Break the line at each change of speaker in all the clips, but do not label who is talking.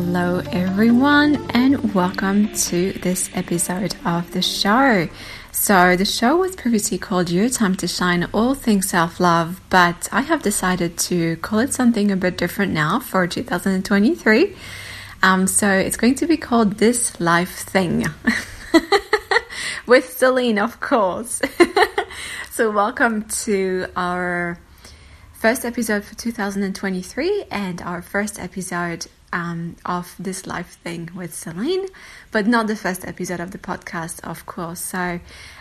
Hello everyone, and welcome to this episode of the show. So, the show was previously called Your Time to Shine All Things Self Love, but I have decided to call it something a bit different now for 2023. Um, so, it's going to be called This Life Thing with Celine, of course. so, welcome to our first episode for 2023 and our first episode um, of this life thing with Celine, but not the first episode of the podcast, of course. So,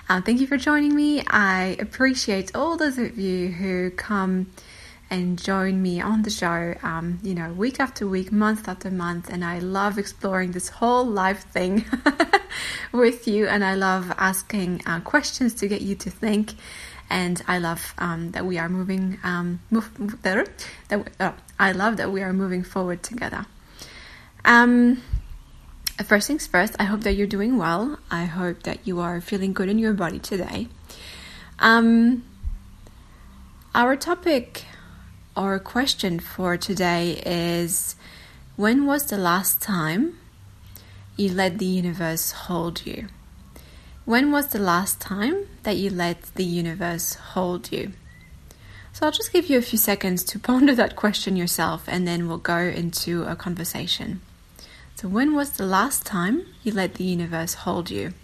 um, thank you for joining me. I appreciate all those of you who come and join me on the show, um, you know, week after week, month after month. And I love exploring this whole life thing with you. And I love asking uh, questions to get you to think. And I love um, that we are moving, um, move, that, oh, I love that we are moving forward together. Um, first things first, I hope that you're doing well. I hope that you are feeling good in your body today. Um, our topic or question for today is when was the last time you let the universe hold you? When was the last time that you let the universe hold you? So I'll just give you a few seconds to ponder that question yourself and then we'll go into a conversation. So, when was the last time you let the universe hold you?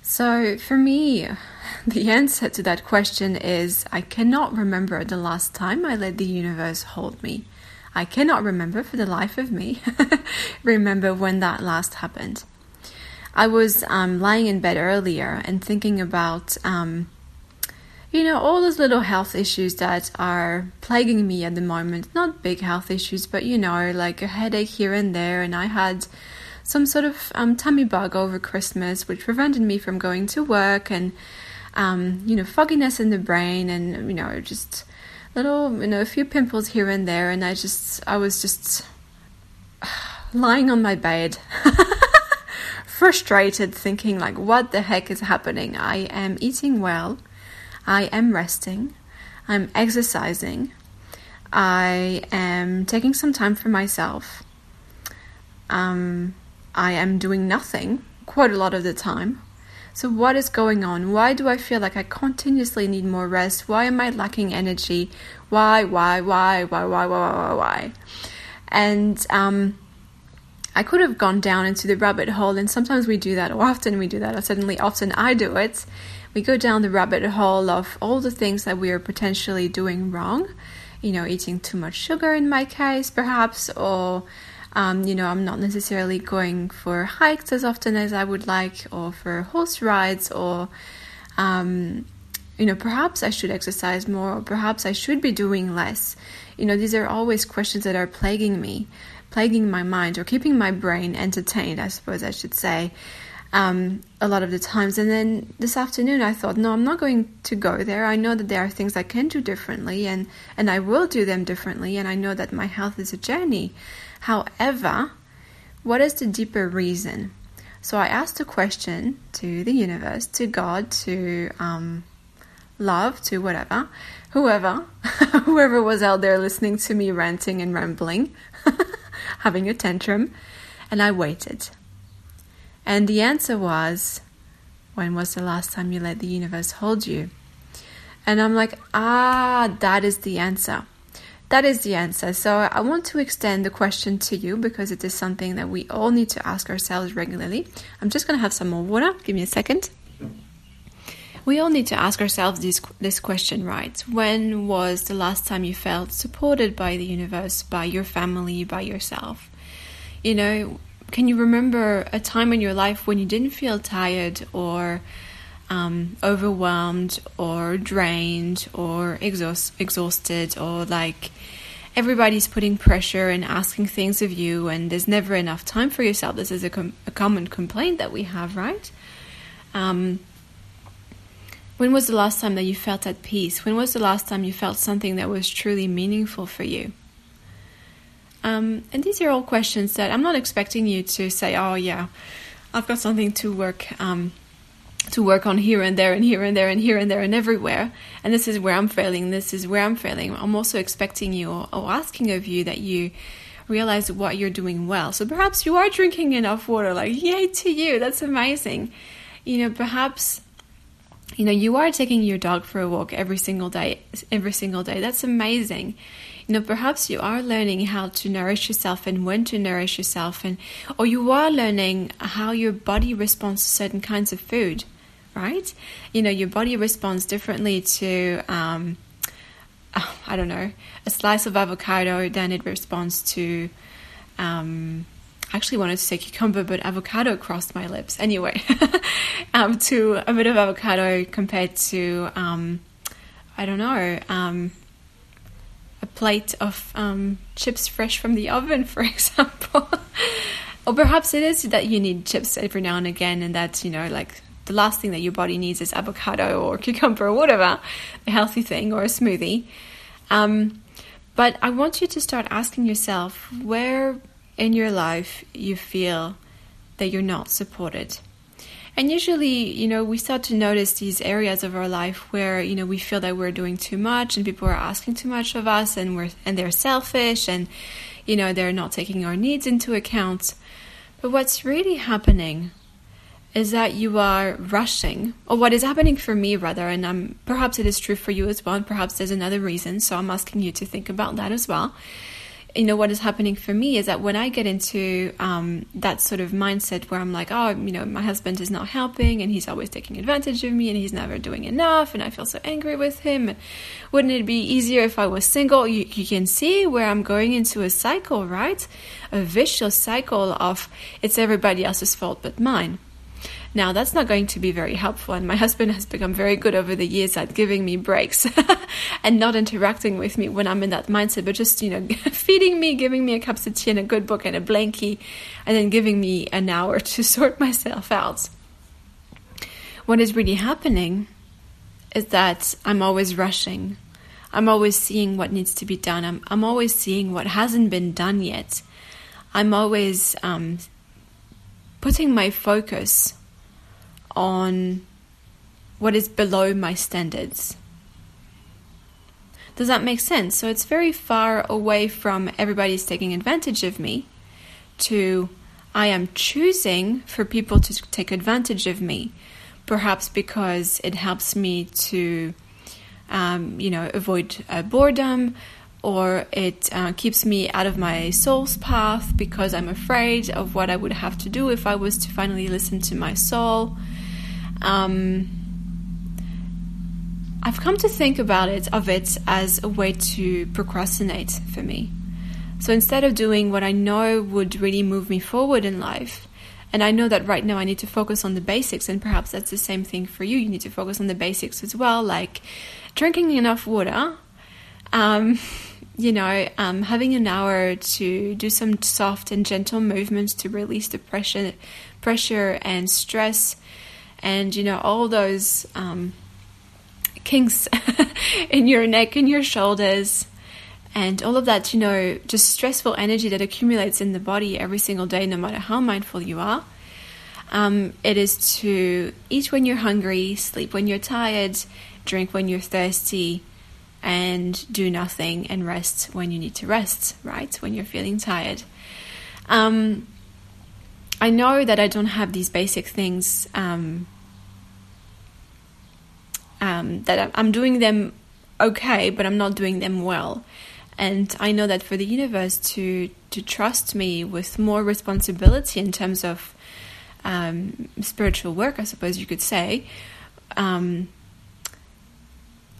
So, for me, the answer to that question is I cannot remember the last time I let the universe hold me. I cannot remember for the life of me remember when that last happened. I was um, lying in bed earlier and thinking about um, you know, all those little health issues that are plaguing me at the moment. Not big health issues, but you know, like a headache here and there. And I had some sort of um, tummy bug over Christmas, which prevented me from going to work, and um, you know, fogginess in the brain, and you know, just little, you know, a few pimples here and there. And I just, I was just lying on my bed. frustrated thinking like what the heck is happening i am eating well I am resting, I'm exercising, I am taking some time for myself. Um, I am doing nothing quite a lot of the time. So, what is going on? Why do I feel like I continuously need more rest? Why am I lacking energy? Why, why, why, why, why, why, why, why? And um, I could have gone down into the rabbit hole, and sometimes we do that, or often we do that, or certainly often I do it we go down the rabbit hole of all the things that we are potentially doing wrong. You know, eating too much sugar in my case, perhaps, or um, you know, I'm not necessarily going for hikes as often as I would like, or for horse rides, or um, you know, perhaps I should exercise more, or perhaps I should be doing less. You know, these are always questions that are plaguing me, plaguing my mind, or keeping my brain entertained, I suppose I should say um, a lot of the times. And then this afternoon, I thought, no, I'm not going to go there. I know that there are things I can do differently, and and I will do them differently. And I know that my health is a journey. However, what is the deeper reason? So I asked a question to the universe, to God, to um, love, to whatever, whoever, whoever was out there listening to me ranting and rambling, having a tantrum, and I waited. And the answer was, When was the last time you let the universe hold you? And I'm like, Ah, that is the answer. That is the answer. So I want to extend the question to you because it is something that we all need to ask ourselves regularly. I'm just going to have some more water. Give me a second. We all need to ask ourselves this, this question, right? When was the last time you felt supported by the universe, by your family, by yourself? You know, can you remember a time in your life when you didn't feel tired or um, overwhelmed or drained or exhaust- exhausted or like everybody's putting pressure and asking things of you and there's never enough time for yourself this is a, com- a common complaint that we have right um, When was the last time that you felt at peace? When was the last time you felt something that was truly meaningful for you? Um, and these are all questions that I'm not expecting you to say, "Oh yeah, I've got something to work um, to work on here and there and here and there and here and there and everywhere. And this is where I'm failing. This is where I'm failing. I'm also expecting you or, or asking of you that you realize what you're doing well. So perhaps you are drinking enough water. Like yay to you! That's amazing. You know, perhaps you know you are taking your dog for a walk every single day every single day that's amazing know perhaps you are learning how to nourish yourself and when to nourish yourself and or you are learning how your body responds to certain kinds of food right you know your body responds differently to um, i don't know a slice of avocado than it responds to um, I actually wanted to say cucumber, but avocado crossed my lips. Anyway, um, to a bit of avocado compared to, um, I don't know, um, a plate of um, chips fresh from the oven, for example. or perhaps it is that you need chips every now and again, and that, you know, like the last thing that your body needs is avocado or cucumber or whatever, a healthy thing or a smoothie. Um, but I want you to start asking yourself where in your life you feel that you're not supported. And usually, you know, we start to notice these areas of our life where, you know, we feel that we're doing too much and people are asking too much of us and we're and they're selfish and you know, they're not taking our needs into account. But what's really happening is that you are rushing, or what is happening for me rather, and um, perhaps it is true for you as well, and perhaps there's another reason. So I'm asking you to think about that as well you know what is happening for me is that when I get into um, that sort of mindset where I'm like, oh, you know, my husband is not helping and he's always taking advantage of me and he's never doing enough and I feel so angry with him. Wouldn't it be easier if I was single? You, you can see where I'm going into a cycle, right? A vicious cycle of it's everybody else's fault but mine. Now, that's not going to be very helpful, and my husband has become very good over the years at giving me breaks and not interacting with me when I'm in that mindset, but just, you know, feeding me, giving me a cup of tea and a good book and a blankie, and then giving me an hour to sort myself out. What is really happening is that I'm always rushing. I'm always seeing what needs to be done. I'm, I'm always seeing what hasn't been done yet. I'm always um, putting my focus on what is below my standards. Does that make sense? So it's very far away from everybody's taking advantage of me to I am choosing for people to take advantage of me, perhaps because it helps me to, um, you know, avoid uh, boredom, or it uh, keeps me out of my soul's path because I'm afraid of what I would have to do if I was to finally listen to my soul. Um, I've come to think about it of it as a way to procrastinate for me. So instead of doing what I know would really move me forward in life, and I know that right now I need to focus on the basics, and perhaps that's the same thing for you. You need to focus on the basics as well, like drinking enough water, um, you know, um, having an hour to do some soft and gentle movements to release the pressure, pressure and stress and you know all those um, kinks in your neck and your shoulders and all of that you know just stressful energy that accumulates in the body every single day no matter how mindful you are. Um, it is to eat when you're hungry sleep when you're tired drink when you're thirsty and do nothing and rest when you need to rest right? When you're feeling tired. Um, I know that I don't have these basic things um, um, that I'm doing them okay, but I'm not doing them well. And I know that for the universe to to trust me with more responsibility in terms of um, spiritual work, I suppose you could say, um,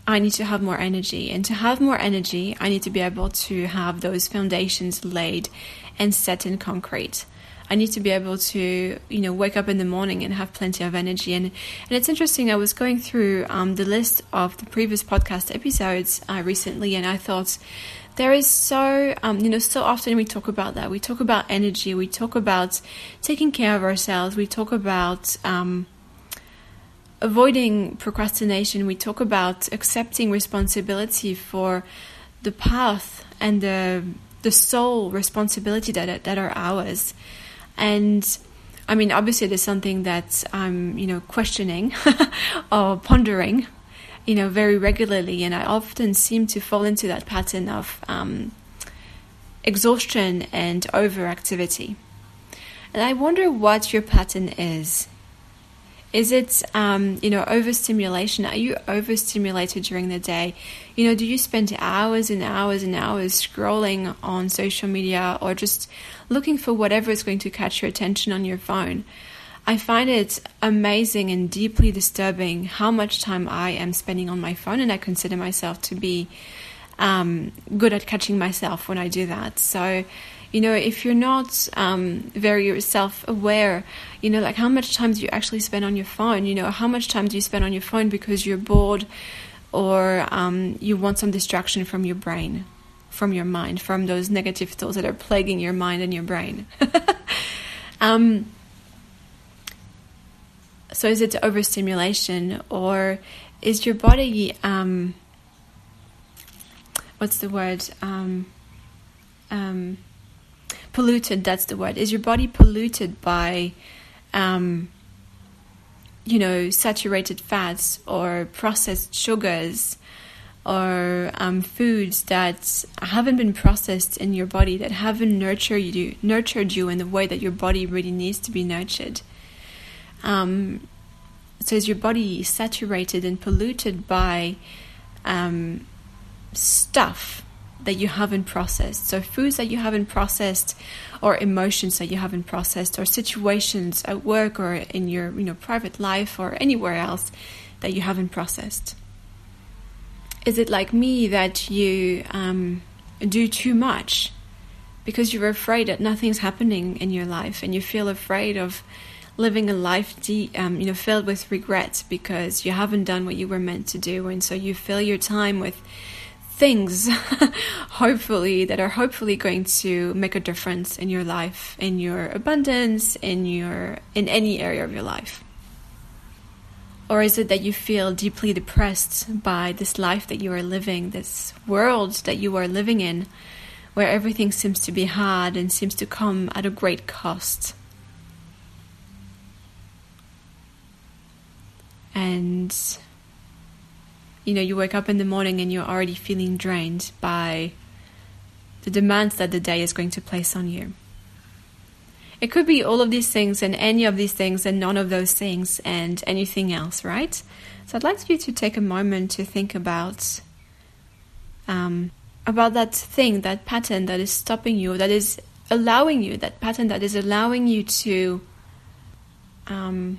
I need to have more energy. And to have more energy, I need to be able to have those foundations laid and set in concrete. I need to be able to, you know, wake up in the morning and have plenty of energy. And and it's interesting. I was going through um, the list of the previous podcast episodes uh, recently, and I thought there is so um, you know so often we talk about that. We talk about energy. We talk about taking care of ourselves. We talk about um, avoiding procrastination, we talk about accepting responsibility for the path and the the sole responsibility that that are ours. And I mean, obviously, there's something that I'm, you know, questioning or pondering, you know, very regularly, and I often seem to fall into that pattern of um, exhaustion and overactivity. And I wonder what your pattern is. Is it, um, you know, overstimulation? Are you overstimulated during the day? You know, do you spend hours and hours and hours scrolling on social media or just looking for whatever is going to catch your attention on your phone? I find it amazing and deeply disturbing how much time I am spending on my phone, and I consider myself to be um, good at catching myself when I do that. So, you know, if you're not um, very self aware, you know, like how much time do you actually spend on your phone? You know, how much time do you spend on your phone because you're bored or um, you want some distraction from your brain, from your mind, from those negative thoughts that are plaguing your mind and your brain? um, so, is it overstimulation or is your body, um, what's the word? Um, um, polluted that's the word. Is your body polluted by um, you know saturated fats or processed sugars or um, foods that haven't been processed in your body that haven't nurtured you nurtured you in the way that your body really needs to be nurtured? Um, so is your body saturated and polluted by um, stuff that you haven't processed. So, foods that you haven't processed, or emotions that you haven't processed, or situations at work or in your you know private life or anywhere else that you haven't processed. Is it like me that you um, do too much because you're afraid that nothing's happening in your life and you feel afraid of living a life de- um, you know filled with regret because you haven't done what you were meant to do and so you fill your time with things hopefully that are hopefully going to make a difference in your life in your abundance in your in any area of your life. Or is it that you feel deeply depressed by this life that you are living this world that you are living in where everything seems to be hard and seems to come at a great cost? And you know, you wake up in the morning and you're already feeling drained by the demands that the day is going to place on you. It could be all of these things and any of these things and none of those things and anything else, right? So I'd like you to take a moment to think about um, about that thing, that pattern that is stopping you, that is allowing you, that pattern that is allowing you to um,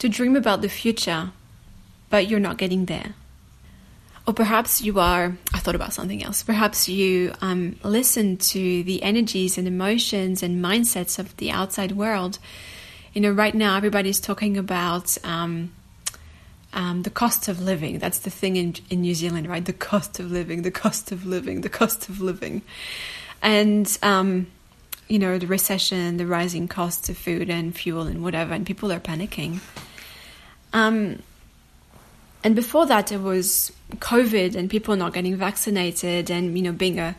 to dream about the future but you're not getting there. Or perhaps you are, I thought about something else. Perhaps you um, listen to the energies and emotions and mindsets of the outside world. You know, right now everybody's talking about um, um, the cost of living. That's the thing in, in New Zealand, right? The cost of living, the cost of living, the cost of living. And, um, you know, the recession, the rising costs of food and fuel and whatever, and people are panicking. Um, and before that, it was COVID and people not getting vaccinated and, you know, being a,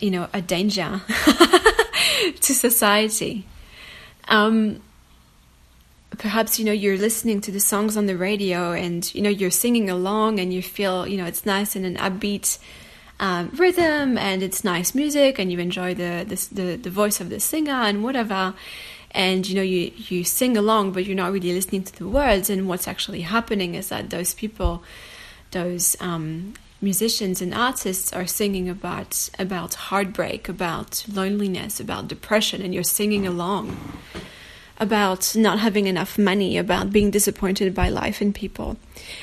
you know, a danger to society. Um, perhaps, you know, you're listening to the songs on the radio and, you know, you're singing along and you feel, you know, it's nice in an upbeat um, rhythm and it's nice music and you enjoy the, the, the, the voice of the singer and whatever and you know you you sing along but you're not really listening to the words. And what's actually happening is that those people those um, musicians and artists are singing about about heartbreak about loneliness about depression. And you're singing along about not having enough money about being disappointed by life and people.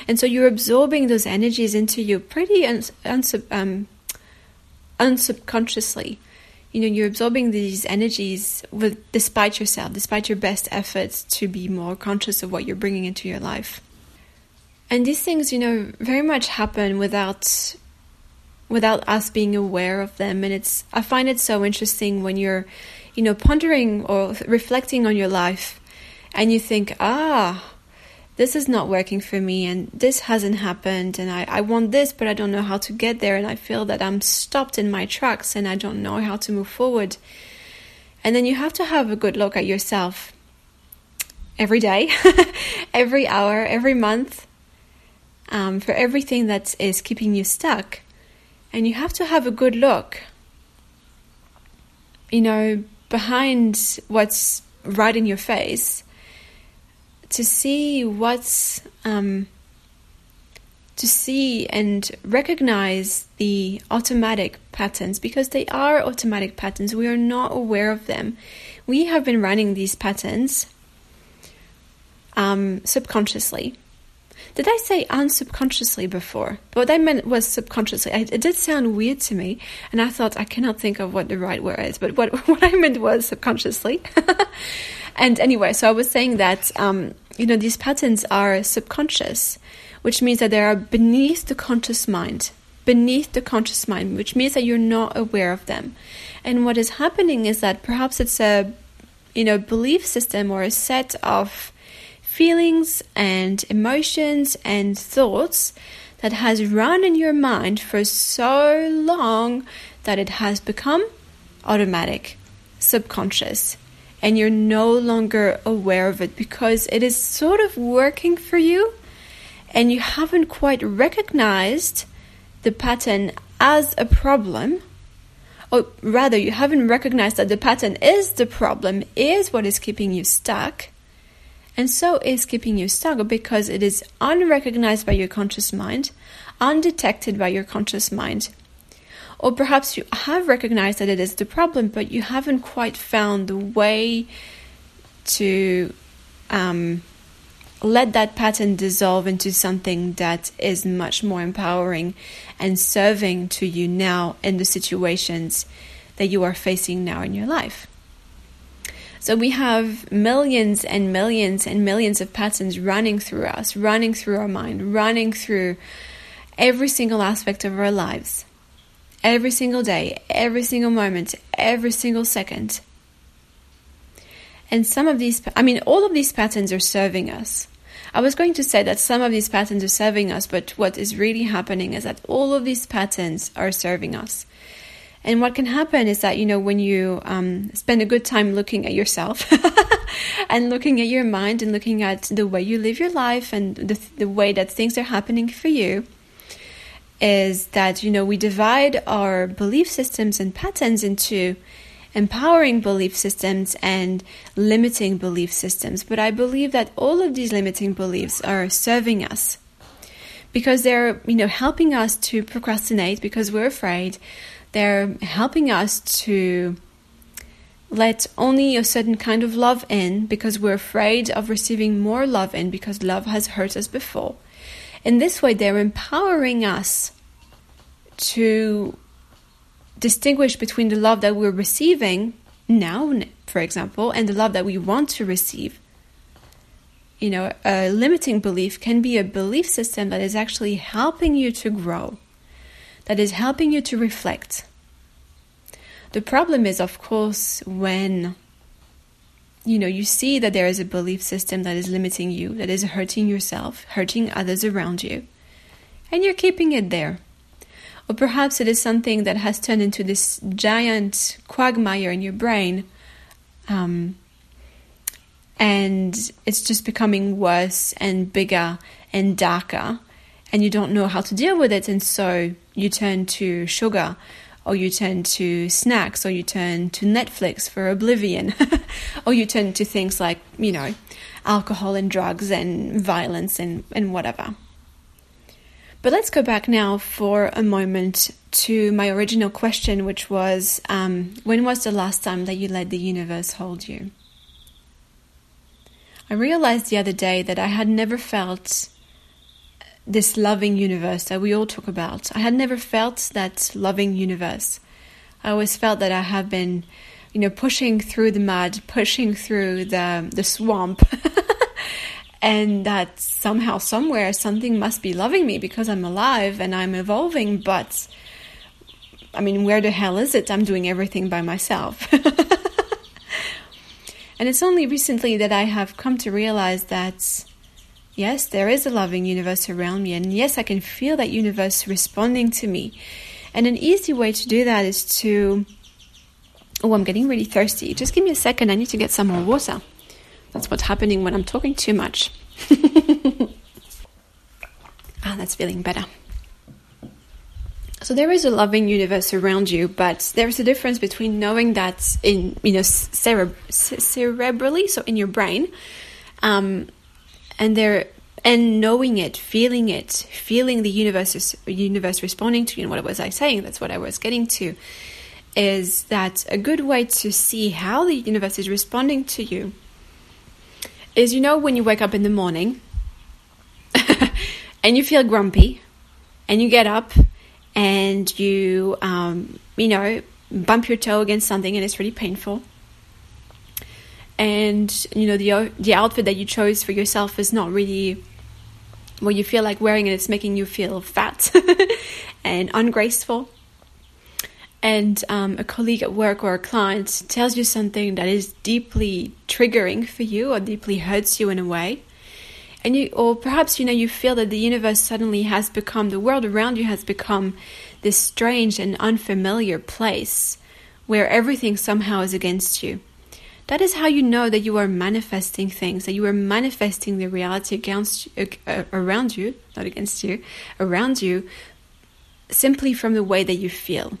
And so you're absorbing those energies into you pretty uns- unsub- um, unsubconsciously you know you're absorbing these energies with despite yourself despite your best efforts to be more conscious of what you're bringing into your life. And these things you know very much happen without without us being aware of them. And it's i find it so interesting when you're you know pondering or reflecting on your life and you think ah this is not working for me and this hasn't happened and I, I want this but I don't know how to get there and I feel that I'm stopped in my tracks and I don't know how to move forward. And then you have to have a good look at yourself every day, every hour, every month, um, for everything that is keeping you stuck. And you have to have a good look, you know, behind what's right in your face to see what's um, to see and recognize the automatic patterns because they are automatic patterns. We are not aware of them. We have been running these patterns um, subconsciously. Did I say unsubconsciously before? What I meant was subconsciously. it did sound weird to me, and I thought I cannot think of what the right word is, but what, what I meant was subconsciously. and anyway, so I was saying that, um, you know, these patterns are subconscious, which means that they are beneath the conscious mind. Beneath the conscious mind, which means that you're not aware of them. And what is happening is that perhaps it's a, you know, belief system or a set of feelings and emotions and thoughts that has run in your mind for so long that it has become automatic, subconscious, and you're no longer aware of it because it is sort of working for you and you haven't quite recognized the pattern as a problem. Or rather, you haven't recognized that the pattern is the problem, is what is keeping you stuck and so is keeping you stuck because it is unrecognized by your conscious mind, undetected by your conscious mind. Or perhaps you have recognized that it is the problem, but you haven't quite found the way to um, let that pattern dissolve into something that is much more empowering and serving to you now in the situations that you are facing now in your life. So we have millions and millions and millions of patterns running through us, running through our mind, running through every single aspect of our lives, every single day, every single moment, every single second. And some of these, I mean, all of these patterns are serving us. I was going to say that some of these patterns are serving us, but what is really happening is that all of these patterns are serving us. And what can happen is that, you know, when you um, spend a good time looking at yourself and looking at your mind and looking at the way you live your life and the, the way that things are happening for you, is that, you know, we divide our belief systems and patterns into empowering belief systems and limiting belief systems. But I believe that all of these limiting beliefs are serving us because they're, you know, helping us to procrastinate because we're afraid they're helping us to let only a certain kind of love in because we're afraid of receiving more love in because love has hurt us before. In this way, they're empowering us to distinguish between the love that we're receiving now, for example, and the love that we want to receive. You know, a limiting belief can be a belief system that is actually helping you to grow that is helping you to reflect. The problem is, of course, when you know you see that there is a belief system that is limiting you, that is hurting yourself, hurting others around you, and you're keeping it there. Or perhaps it is something that has turned into this giant quagmire in your brain, um, and it's just becoming worse and bigger and darker and you don't know how to deal with it. And so you turn to sugar or you turn to snacks or you turn to Netflix for oblivion or you turn to things like, you know, alcohol and drugs and violence and, and whatever. But let's go back now for a moment to my original question, which was um, when was the last time that you let the universe hold you? I realized the other day that I had never felt this loving universe that we all talk about. I had never felt that loving universe. I always felt that I have been, you know, pushing through the mud, pushing through the the swamp. and that somehow somewhere something must be loving me because I'm alive and I'm evolving, but I mean, where the hell is it? I'm doing everything by myself. and it's only recently that I have come to realize that Yes, there is a loving universe around me, and yes, I can feel that universe responding to me. And an easy way to do that is to. Oh, I'm getting really thirsty. Just give me a second. I need to get some more water. That's what's happening when I'm talking too much. ah, that's feeling better. So there is a loving universe around you, but there's a difference between knowing that in you know cere- cerebrally, so in your brain, um, and there and knowing it, feeling it, feeling the universe universe responding to you. And what was I saying? That's what I was getting to. Is that a good way to see how the universe is responding to you? Is you know when you wake up in the morning and you feel grumpy, and you get up and you um, you know bump your toe against something and it's really painful. And you know the the outfit that you chose for yourself is not really what you feel like wearing and it's making you feel fat and ungraceful and um, a colleague at work or a client tells you something that is deeply triggering for you or deeply hurts you in a way and you or perhaps you know you feel that the universe suddenly has become the world around you has become this strange and unfamiliar place where everything somehow is against you that is how you know that you are manifesting things, that you are manifesting the reality against uh, around you, not against you, around you, simply from the way that you feel.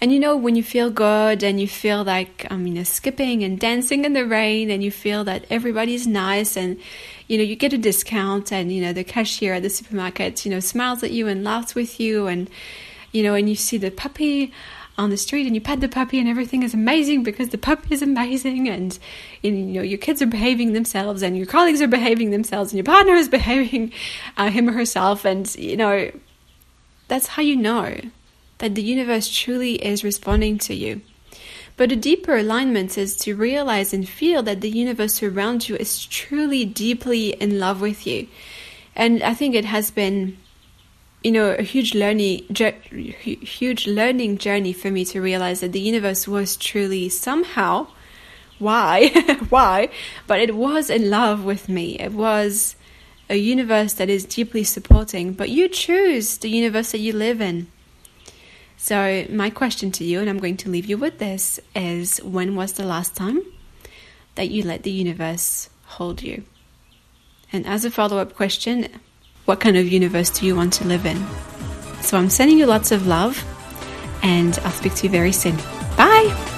And you know, when you feel good and you feel like, you know, skipping and dancing in the rain and you feel that everybody's nice and, you know, you get a discount and, you know, the cashier at the supermarket, you know, smiles at you and laughs with you and, you know, and you see the puppy on the street and you pet the puppy and everything is amazing because the puppy is amazing and you know your kids are behaving themselves and your colleagues are behaving themselves and your partner is behaving uh, him or herself and you know that's how you know that the universe truly is responding to you. But a deeper alignment is to realize and feel that the universe around you is truly deeply in love with you. And i think it has been you know a huge learning huge learning journey for me to realize that the universe was truly somehow why why but it was in love with me. It was a universe that is deeply supporting. But you choose the universe that you live in so my question to you and i'm going to leave you with this is when was the last time that you let the universe hold you and as a follow-up question what kind of universe do you want to live in? So I'm sending you lots of love, and I'll speak to you very soon. Bye!